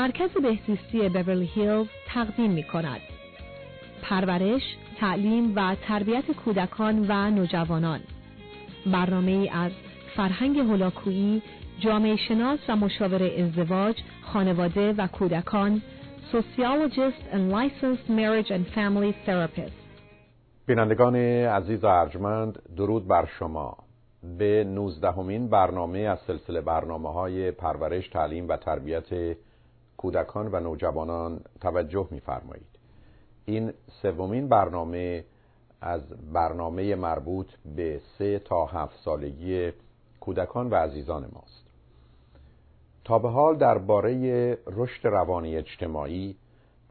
مرکز بهزیستی بیورلی هیلز تقدیم می کند. پرورش، تعلیم و تربیت کودکان و نوجوانان. برنامه از فرهنگ هولاکویی، جامعه شناس و مشاور ازدواج، خانواده و کودکان Sociologist and Licensed Marriage and Family Therapist. بینندگان عزیز و ارجمند درود بر شما. به نوزدهمین برنامه از سلسله برنامه های پرورش تعلیم و تربیت کودکان و نوجوانان توجه می‌فرمایید. این سومین برنامه از برنامه مربوط به سه تا هفت سالگی کودکان و عزیزان ماست. تا به حال درباره رشد روانی اجتماعی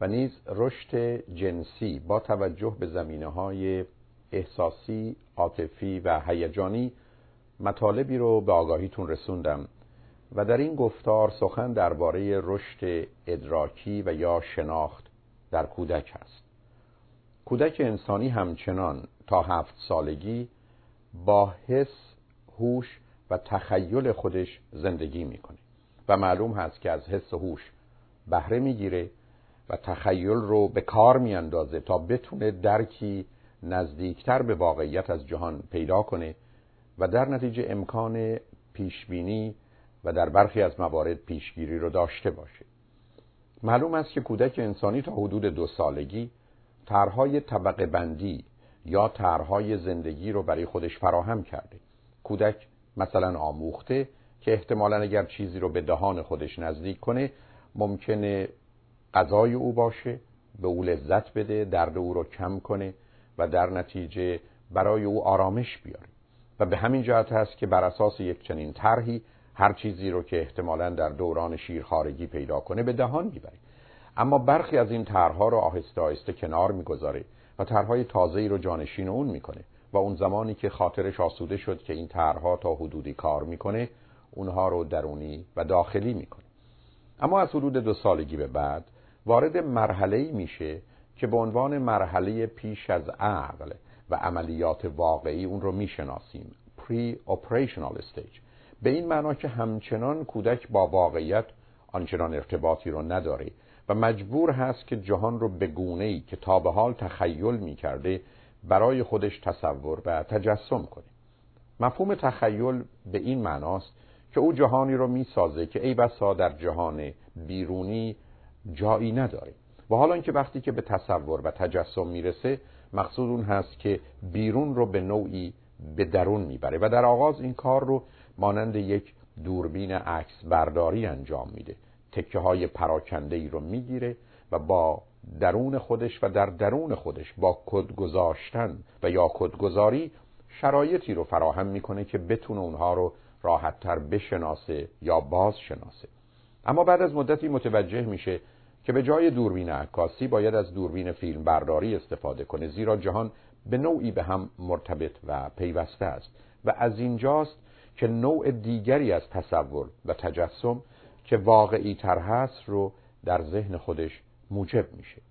و نیز رشد جنسی با توجه به زمینه های احساسی، عاطفی و هیجانی مطالبی رو به آگاهیتون رسوندم. و در این گفتار سخن درباره رشد ادراکی و یا شناخت در کودک است کودک انسانی همچنان تا هفت سالگی با حس، هوش و تخیل خودش زندگی می‌کنه و معلوم هست که از حس و هوش بهره می‌گیره و تخیل رو به کار میاندازه تا بتونه درکی نزدیکتر به واقعیت از جهان پیدا کنه و در نتیجه امکان پیشبینی و در برخی از موارد پیشگیری رو داشته باشه معلوم است که کودک انسانی تا حدود دو سالگی طرحهای طبقه بندی یا طرحهای زندگی رو برای خودش فراهم کرده. کودک مثلا آموخته که احتمالا اگر چیزی رو به دهان خودش نزدیک کنه ممکنه غذای او باشه به او لذت بده درد او رو کم کنه و در نتیجه برای او آرامش بیاره. و به همین جهت هست که بر اساس یک چنین طرحی هر چیزی رو که احتمالا در دوران شیرخارگی پیدا کنه به دهان می‌بره. اما برخی از این طرحها رو آهسته آهسته کنار می‌گذاره و طرحهای تازه‌ای رو جانشین اون می‌کنه و اون زمانی که خاطرش آسوده شد که این طرحها تا حدودی کار می‌کنه اونها رو درونی و داخلی می‌کنه. اما از حدود دو سالگی به بعد وارد مرحله میشه که به عنوان مرحله پیش از عقل و عملیات واقعی اون رو می‌شناسیم. Pre-operational stage. به این معنا که همچنان کودک با واقعیت آنچنان ارتباطی رو نداره و مجبور هست که جهان رو به گونه ای که تا به حال تخیل می کرده برای خودش تصور و تجسم کنه. مفهوم تخیل به این معناست که او جهانی رو می سازه که ای بسا در جهان بیرونی جایی نداره. و حالا اینکه وقتی که به تصور و تجسم می‌رسه مقصود اون هست که بیرون رو به نوعی به درون می‌بره و در آغاز این کار رو مانند یک دوربین عکس برداری انجام میده. تکه های پراکنده ای رو می‌گیره و با درون خودش و در درون خودش با کد گذاشتن و یا کدگذاری شرایطی رو فراهم می‌کنه که بتونه اونها رو راحتتر بشناسه یا باز شناسه اما بعد از مدتی متوجه میشه که به جای دوربین عکاسی باید از دوربین فیلم برداری استفاده کنه زیرا جهان به نوعی به هم مرتبط و پیوسته است و از اینجاست که نوع دیگری از تصور و تجسم که واقعی تر هست رو در ذهن خودش موجب میشه.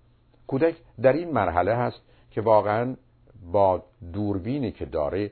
کودک در این مرحله هست که واقعا با دوربینی که داره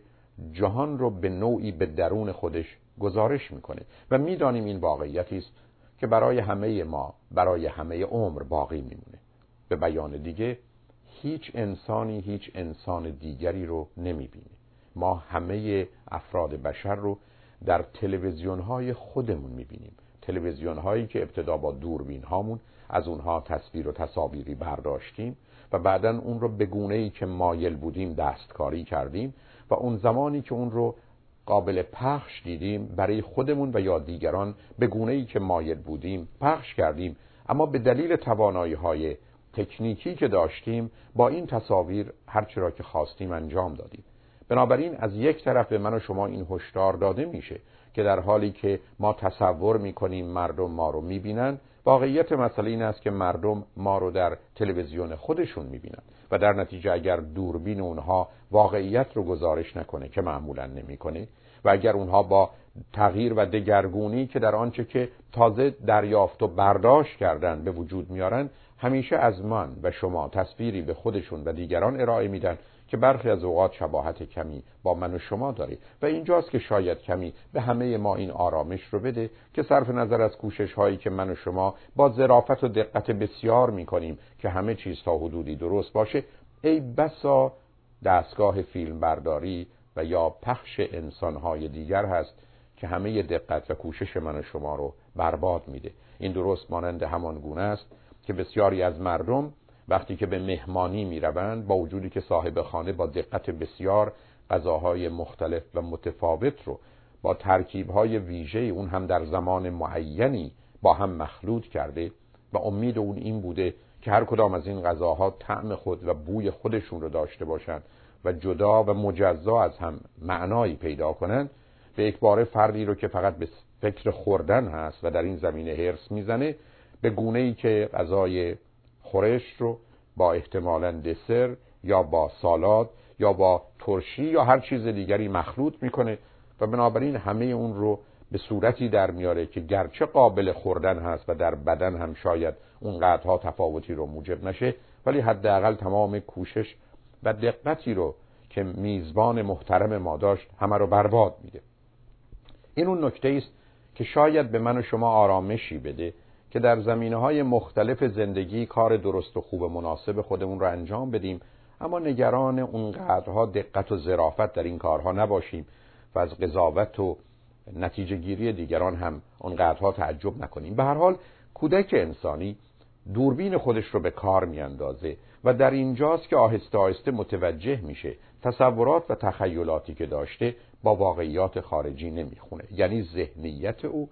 جهان رو به نوعی به درون خودش گزارش می‌کنه و می‌دانیم این واقعیتی است که برای همه ما برای همه عمر باقی میمونه. به بیان دیگه هیچ انسانی هیچ انسان دیگری رو نمی‌بینه. ما همه افراد بشر رو در تلویزیون های خودمون می‌بینیم. تلویزیون هایی که ابتدا با دوربین هامون از اونها تصویر و تصاویری برداشتیم و بعدا اون رو به گونه ای که مایل بودیم دستکاری کردیم و اون زمانی که اون رو قابل پخش دیدیم برای خودمون و یا دیگران به گونه ای که مایل بودیم پخش کردیم. اما به دلیل توانایی های تکنیکی که داشتیم با این تصاویر هرچی را که خواستیم انجام دادیم. بنابراین از یک طرف به من و شما این هشدار داده میشه که در حالی که ما تصور می‌کنیم مردم ما رو می‌بینن واقعیت مسئله این است که مردم ما رو در تلویزیون خودشون می‌بینن و در نتیجه اگر دوربین اونها واقعیت رو گزارش نکنه که معمولا نمی‌کنه و اگر اونها با تغییر و دگرگونی که در آنچه که تازه دریافت و برداشت کردن به وجود میارن همیشه از من و شما تصویری به خودشون و دیگران ارائه میدن که برخی از اوقات شباهت کمی با من و شما داره و اینجاست که شاید کمی به همه ما این آرامش رو بده که صرف نظر از کوشش هایی که من و شما با ظرافت و دقت بسیار می‌کنیم که همه چیز تا حدودی درست باشه ای بسا دستگاه فیلم برداری و یا پخش انسانهای دیگر هست که همه دقت و کوشش من و شما رو برباد میده. این درست مانند همان گونه است که بسیاری از مردم وقتی که به مهمانی می‌روند با وجودی که صاحب خانه با دقت بسیار غذاهای مختلف و متفاوت رو با ترکیبهای ویژه اون هم در زمان معینی با هم مخلوط کرده و امید اون این بوده که هر کدام از این غذاها طعم خود و بوی خودشون رو داشته باشند و جدا و مجزا از هم معنایی پیدا کنند به یک فردی رو که فقط به فکر خوردن هست و در این زمینه هرس می‌زنه به گونه ای که غذای خورش رو با احتمالا دسر یا با سالاد یا با ترشی یا هر چیز دیگری مخلوط می‌کنه و بنابراین همه اون رو به صورتی در میاره که گرچه قابل خوردن هست و در بدن هم شاید اون قدرها تفاوتی رو موجب نشه ولی حداقل تمام کوشش و دقتی رو که میزبان محترم ما داشت همه رو برباد میده. این اون نکته است که شاید به من و شما آرامشی بده که در زمینه های مختلف زندگی کار درست و خوب مناسب خودمون رو انجام بدیم. اما نگران اون قدرها دقت و ظرافت در این کارها نباشیم و از قضاوت و نتیجه گیری دیگران هم اون قدرها تعجب نکنیم. به هر حال کودک انسانی دوربین خودش رو به کار میاندازه و در اینجاست که آهسته آهسته متوجه میشه تصورات و تخیلاتی که داشته با واقعیات خارجی نمی‌خونه یعنی ذهنیت او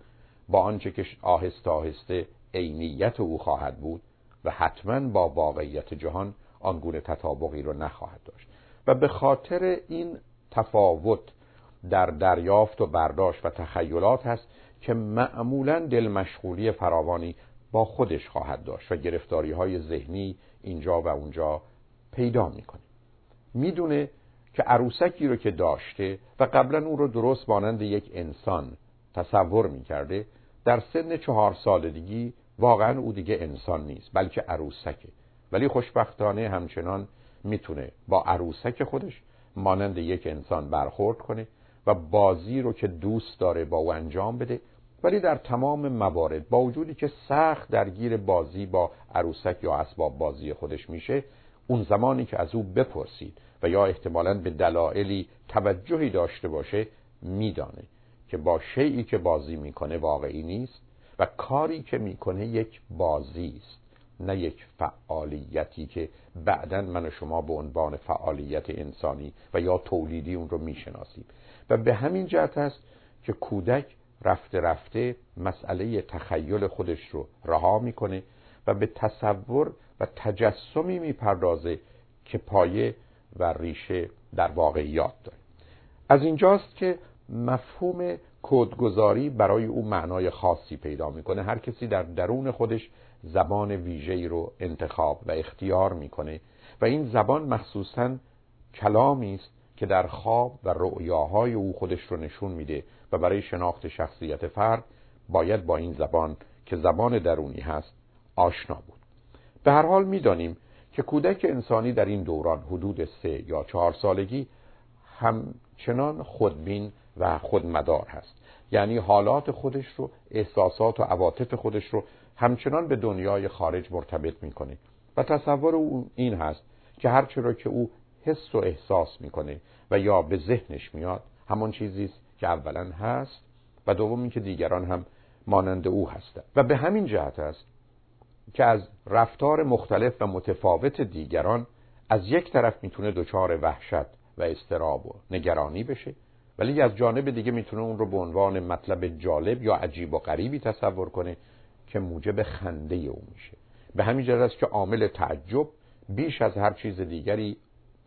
با آنچه که آهسته آهسته عینیت او خواهد بود و حتما با واقعیت جهان آنگونه تطابقی رو نخواهد داشت. و به خاطر این تفاوت در دریافت و برداشت و تخیلات هست که معمولا دل مشغولی فراوانی با خودش خواهد داشت و گرفتاری های ذهنی اینجا و اونجا پیدا می‌کنه. می‌دونه که عروسکی رو که داشته و قبلا اون رو درست مانند یک انسان تصور می‌کرده در سن چهار سالگی واقعا او دیگه انسان نیست بلکه عروسکه. ولی خوشبختانه همچنان می‌تونه با عروسک خودش مانند یک انسان برخورد کنه و بازی رو که دوست داره با او انجام بده. ولی در تمام موارد با وجودی که سخت درگیر بازی با عروسک یا اسباب بازی خودش میشه اون زمانی که از او بپرسید و یا احتمالا به دلایلی توجهی داشته باشه میدانه. که با شیعی که بازی می‌کنه واقعی نیست و کاری که می‌کنه یک بازی است نه یک فعالیتی که بعدا من و شما به عنوان فعالیت انسانی و یا تولیدی اون رو می‌شناسیم. و به همین جهت است که کودک رفته رفته مسئله تخیل خودش رو رها می‌کنه و به تصور و تجسمی می‌پردازه که پایه و ریشه در واقعیات داره. از اینجاست که مفهوم کودگذاری برای او معنای خاصی پیدا می‌کنه. هر کسی در درون خودش زبان ویژه‌ای رو انتخاب و اختیار می‌کنه و این زبان مخصوصا کلامی است که در خواب و رؤیاهای او خودش رو نشون میده و برای شناخت شخصیت فرد باید با این زبان که زبان درونی هست آشنا بود. به هر حال می‌دانیم که کودک انسانی در این دوران حدود سه یا چهار سالگی همچنان خودبین و خودمدار هست. یعنی حالات خودش رو احساسات و عواطف خودش رو همچنان به دنیای خارج مرتبط می‌کنه. و تصور او این هست که هرچه رو که او حس و احساس می‌کنه و یا به ذهنش میاد همون چیزی است که اولا هست و دوم که دیگران هم مانند او هستند. و به همین جهت است که از رفتار مختلف و متفاوت دیگران از یک طرف می‌تونه دچار وحشت و استراب و نگرانی بشه ولی از جانب دیگه می‌تونه اون رو به عنوان مطلب جالب یا عجیب و غریبی تصور کنه که موجب خنده او میشه. به همین جهت است که عامل تعجب بیش از هر چیز دیگری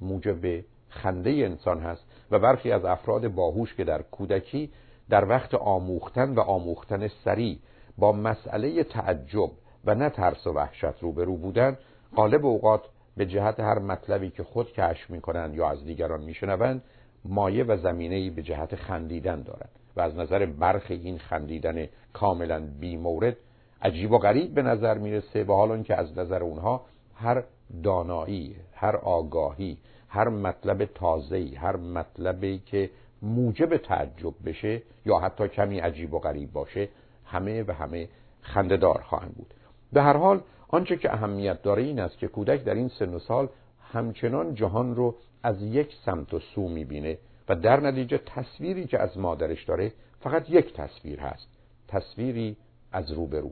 موجب خنده انسان هست و برخی از افراد باهوش که در کودکی در وقت آموختن و آموختن سریع با مسئله تعجب و نه ترس و وحشت روبرو بودن غالب اوقات به جهت هر مطلبی که خود کشف می‌کنند یا از دیگران میشنوند مایه و زمینه‌ای به جهت خندیدن دارند و از نظر برخی این خندیدن کاملا بی مورد عجیب و غریب به نظر می‌رسه و حالا که از نظر اونها هر دانایی هر آگاهی هر مطلب تازه‌ای هر مطلبی که موجب تعجب بشه یا حتی کمی عجیب و غریب باشه همه و همه خندهدار خواهند بود. به هر حال آنچه که اهمیت داره این است که کودک در این سن و سال همچنان جهان رو از یک سمت و سو می‌بینه و در نتیجه تصویری که از مادرش داره فقط یک تصویر هست تصویری از روبرو.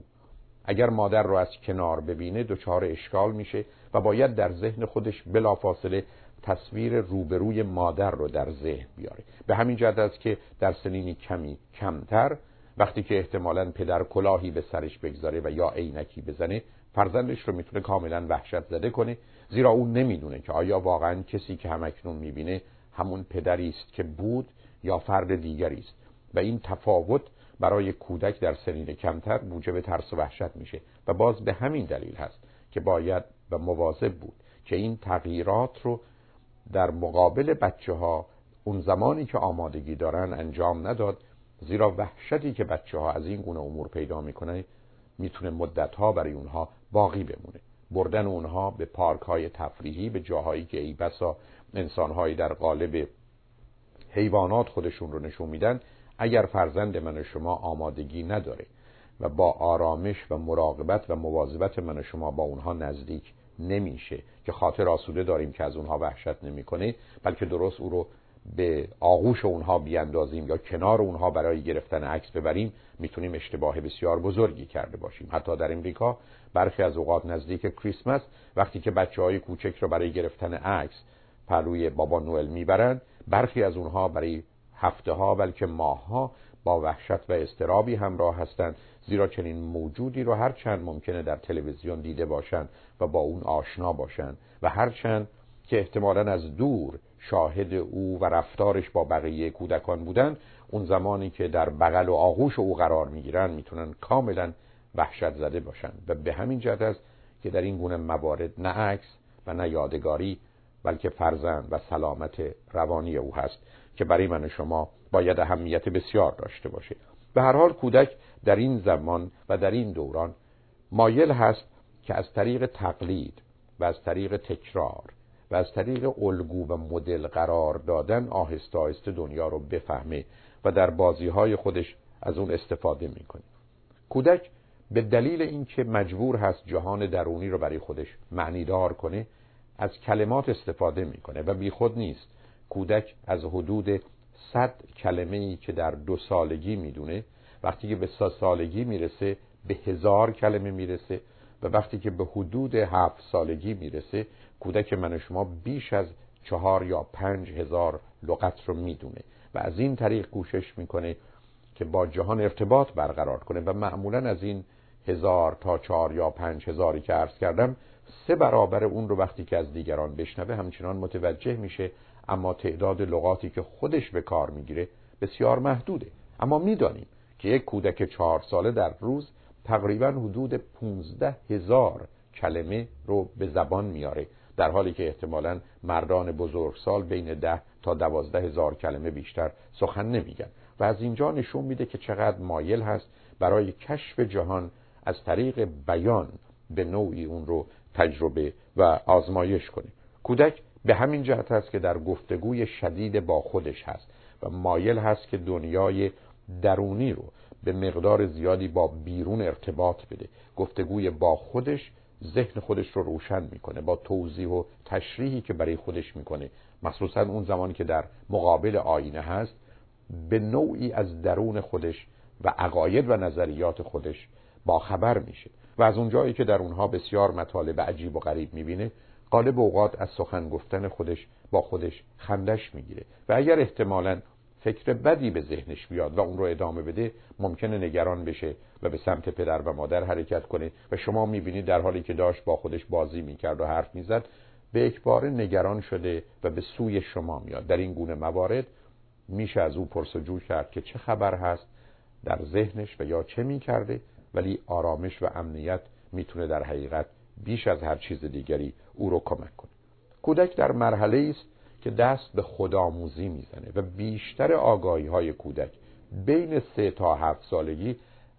اگر مادر رو از کنار ببینه دچار اشکال میشه و باید در ذهن خودش بلافاصله تصویر روبروی مادر رو در ذهن بیاره. به همین جهت است که در سنینی کمی کمتر وقتی که احتمالا پدر کلاهی به سرش بگذاره و یا عینکی بزنه فرزندش رو می‌تونه کاملا وحشت زده کنه زیرا اون نمی‌دونه که آیا واقعا کسی که همکنون می‌بینه همون پدری است که بود یا فرد دیگری است. و این تفاوت برای کودک در سنین کمتر موجب ترس و وحشت میشه. و باز به همین دلیل هست که باید و مواظب بود که این تغییرات رو در مقابل بچه ها اون زمانی که آمادگی دارن انجام نداد زیرا وحشتی که بچه ها از این گونه امور پیدا می‌کنه می‌تونه مدت ها برای اونها باقی بمونه. بردن اونها به پارک های تفریحی به جاهایی که ای بسا انسان در قالب حیوانات خودشون رو نشون میدن اگر فرزند من و شما آمادگی نداره و با آرامش و مراقبت و مواظبت من و شما با اونها نزدیک نمیشه که خاطر آسوده داریم که از اونها وحشت نمی‌کنه بلکه درست او رو به آغوش اونها بیاندازیم یا کنار اونها برای گرفتن عکس ببریم می‌تونیم اشتباه بسیار بزرگی کرده باشیم. حتی در امریکا برخی از اوقات نزدیک کریسمس وقتی که بچه های کوچک رو برای گرفتن عکس پلوی بابا نوئل می‌برند برخی از اونها برای هفته ها بلکه ماه ها با وحشت و استرابی همراه هستند. زیرا چنین موجودی رو هر چند ممکنه در تلویزیون دیده باشند و با اون آشنا باشند و هر چند که احتمالا از دور شاهد او و رفتارش با بقیه کودکان بودن اون زمانی که در بغل و آغوش او قرار می‌گیرن می‌تونن کاملا وحشت زده باشن و به همین جهت است که در این گونه موارد نه عکس و نه یادگاری بلکه فرزند و سلامت روانی او هست که برای من شما باید اهمیت بسیار داشته باشه. به هر حال کودک در این زمان و در این دوران مایل هست که از طریق تقلید و از طریق تکرار و از طریق الگو و مدل قرار دادن آهسته آهسته دنیا رو بفهمه و در بازی های خودش از اون استفاده می‌کنه. کودک به دلیل اینکه مجبور هست جهان درونی رو برای خودش معنیدار کنه از کلمات استفاده می‌کنه و بیخود نیست. کودک از حدود صد کلمه ای که در دو سالگی می‌دونه وقتی که به سه سالگی می‌رسه به هزار کلمه می‌رسه و وقتی که به حدود هفت سالگی می‌رسه کودک من شما بیش از چهار یا پنج هزار لغت رو می‌دونه و از این طریق کوشش می‌کنه که با جهان ارتباط برقرار کنه و معمولا از این هزار تا چهار یا پنج هزاری که عرض کردم سه برابر اون رو وقتی که از دیگران بشنوه همچنان متوجه میشه اما تعداد لغاتی که خودش به کار می‌گیره بسیار محدوده. اما می‌دانیم که یک کودک چهار ساله در روز تقریبا حدود پونزده هزار کلمه رو به زبان میاره در حالی که احتمالا مردان بزرگسال بین ده تا دوازده هزار کلمه بیشتر سخن نمیگن. و از اینجا نشون میده که چقدر مایل هست برای کشف جهان از طریق بیان به نوعی اون رو تجربه و آزمایش کنه. کودک به همین جهت است که در گفتگوی شدید با خودش هست و مایل هست که دنیای درونی رو به مقدار زیادی با بیرون ارتباط بده. گفتگوی با خودش ذهن خودش رو روشن می‌کنه با توضیح و تشریحی که برای خودش می‌کنه. مخصوصا اون زمانی که در مقابل آینه هست به نوعی از درون خودش و عقاید و نظریات خودش با خبر میشه. و از اونجایی که در اونها بسیار مطالب عجیب و غریب می‌بینه قالب اوقات از سخن گفتن خودش با خودش خندش می‌گیره. و اگر احتمالا فکر بدی به ذهنش بیاد و اون رو ادامه بده ممکنه نگران بشه و به سمت پدر و مادر حرکت کنه و شما می‌بینید در حالی که داشت با خودش بازی می‌کرد و حرف می‌زد به یک نگران شده و به سوی شما میاد. در این گونه موارد میشه از او پرسجو کرد که چه خبر هست در ذهنش و یا چه می‌کرده ولی آرامش و امنیت می‌تونه در حقیقت بیش از هر چیز دیگری او رو کمک کنه. کودک در مرحله است که دست به خودآموزی می‌زنه و بیشتر آگاهی های کودک بین سه تا هفت سالگی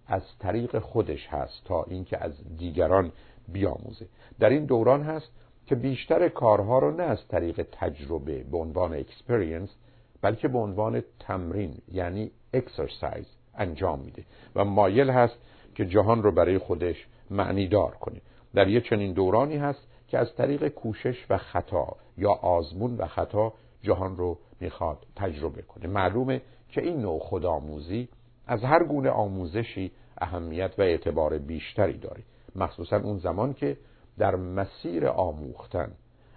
از طریق خودش هست تا اینکه از دیگران بیاموزه. در این دوران هست که بیشتر کارها رو نه از طریق تجربه به عنوان اکسپریانس بلکه به عنوان تمرین یعنی اکسرسایز انجام میده و مایل هست که جهان رو برای خودش معنی دار کنه. در یه چنین دورانی هست که از طریق کوشش و خطا یا آزمون و خطا جهان رو می‌خواد تجربه کنه. معلومه که این نوع خودآموزی از هر گونه آموزشی اهمیت و اعتبار بیشتری داره. مخصوصا اون زمان که در مسیر آموختن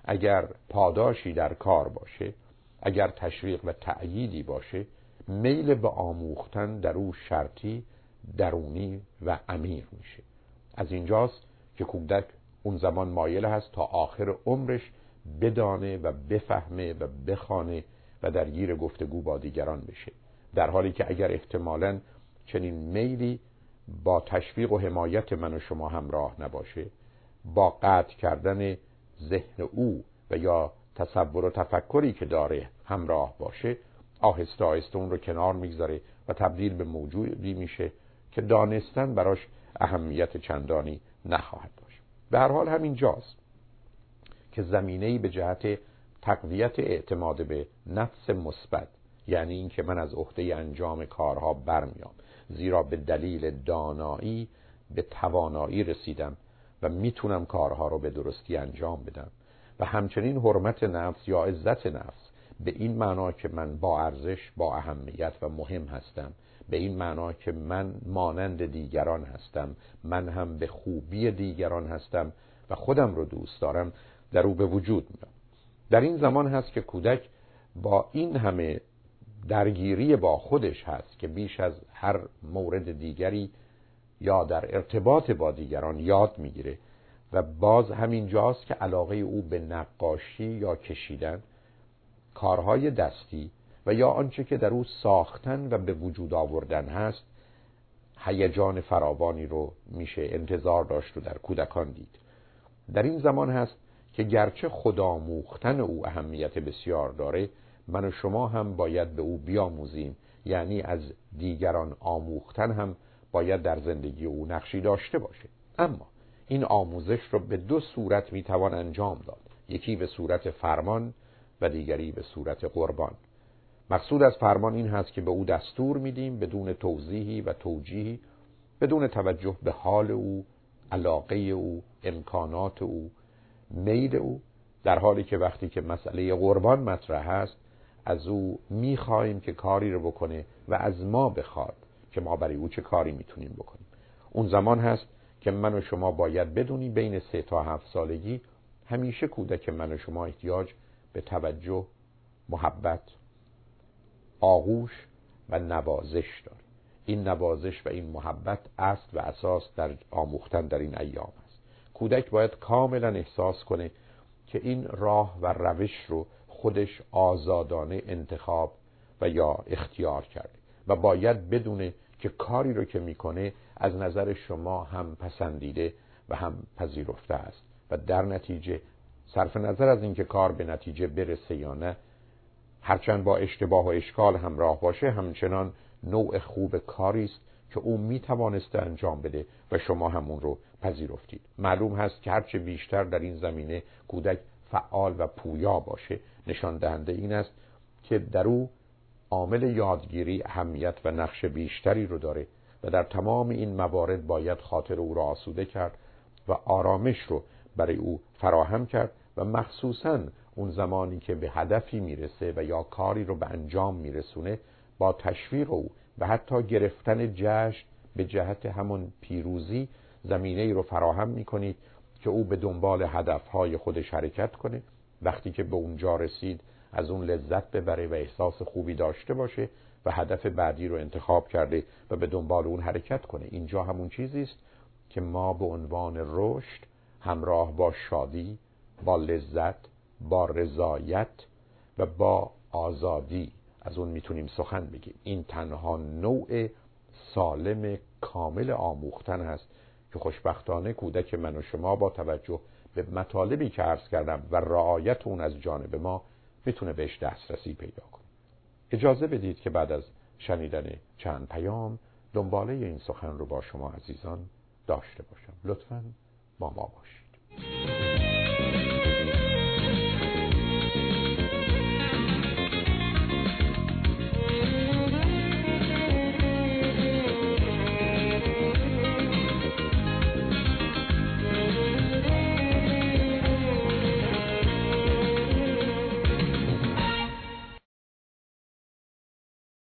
اگر پاداشی در کار باشه اگر تشویق و تأییدی باشه میل به آموختن در او شرطی درونی و عمیق میشه. از اینجاست که کودک اون زمان مایل هست تا آخر عمرش بدانه و بفهمه و بخانه و درگیر گفتگو با دیگران بشه. در حالی که اگر احتمالا چنین میلی با تشویق و حمایت من و شما همراه نباشه با قطع کردن ذهن او و یا تصور و تفکری که داره همراه باشه آهسته آهسته اون رو کنار می‌گذاره و تبدیل به موجودی میشه که دانستن براش اهمیت چندانی نخواهد. به هر حال همین جاست که زمینه به جهت تقویت اعتماد به نفس مثبت یعنی اینکه من از عهده انجام کارها برمیام زیرا به دلیل دانایی به توانایی رسیدم و می‌تونم کارها رو به درستی انجام بدم. و همچنین حرمت نفس یا عزت نفس به این معنا که من با ارزش با اهمیت و مهم هستم. به این معنا که من مانند دیگران هستم من هم به خوبی دیگران هستم و خودم رو دوست دارم در او به وجود میاد در این زمان هست که کودک با این همه درگیری با خودش هست که بیش از هر مورد دیگری یا در ارتباط با دیگران یاد می‌گیره و باز همین جاست که علاقه او به نقاشی یا کشیدن کارهای دستی و یا آنچه که در او ساختن و به وجود آوردن هست هیجان فراوانی رو میشه انتظار داشت و در کودکان دید. در این زمان هست که گرچه خداموختن او اهمیت بسیار داره من و شما هم باید به او بیاموزیم. یعنی از دیگران آموختن هم باید در زندگی او نقشی داشته باشه. اما این آموزش رو به دو صورت می‌توان انجام داد. یکی به صورت فرمان و دیگری به صورت قربان. مقصود از فرمان این هست که به او دستور میدیم بدون توضیحی و توجیهی بدون توجه به حال او علاقه او امکانات او میل او در حالی که وقتی که مسئله قربان مطرح هست از او می‌خواهیم که کاری رو بکنه و از ما بخواد که ما برای او چه کاری می‌تونیم بکنیم. اون زمان هست که من و شما باید بدونیم بین سه تا هفت سالگی همیشه کودک من و شما احتیاج به توجه محبت آغوش و نوازش داره. این نوازش و این محبت است و اساس در آموختن در این ایام است. کودک باید کاملا احساس کنه که این راه و روش رو خودش آزادانه انتخاب و یا اختیار کرده و باید بدونه که کاری رو که می‌کنه از نظر شما هم پسندیده و هم پذیرفته است و در نتیجه صرف نظر از اینکه کار به نتیجه برسه یا نه هرچند با اشتباه و اشکال همراه باشه همچنان نوع خوب کاری است که او می توانسته انجام بده و شما همون رو پذیرفتید. معلوم هست که هرچه بیشتر در این زمینه کودک فعال و پویا باشه نشان دهنده این است که در او عامل یادگیری اهمیت و نقش بیشتری رو داره و در تمام این موارد باید خاطر او را آسوده کرد و آرامش رو برای او فراهم کرد و مخصوصا اون زمانی که به هدفی می‌رسه و یا کاری رو به انجام میرسونه با تشویق او و حتی گرفتن جشن به جهت همون پیروزی زمینه ای رو فراهم می‌کنید که او به دنبال هدفهای خودش حرکت کنه. وقتی که به اونجا رسید از اون لذت ببره و احساس خوبی داشته باشه و هدف بعدی رو انتخاب کرده و به دنبال اون حرکت کنه. اینجا همون چیزی است که ما به عنوان رشد همراه با شادی با لذت با رضایت و با آزادی از اون می‌تونیم سخن بگیم. این تنها نوع سالم کامل آموختن هست که خوشبختانه کودک من و شما با توجه به مطالبی که عرض کردم و رعایت اون از جانب ما می‌تونه بهش دسترسی پیدا کنه. اجازه بدید که بعد از شنیدن چند پیام دنباله این سخن رو با شما عزیزان داشته باشم. لطفا با ما باشید.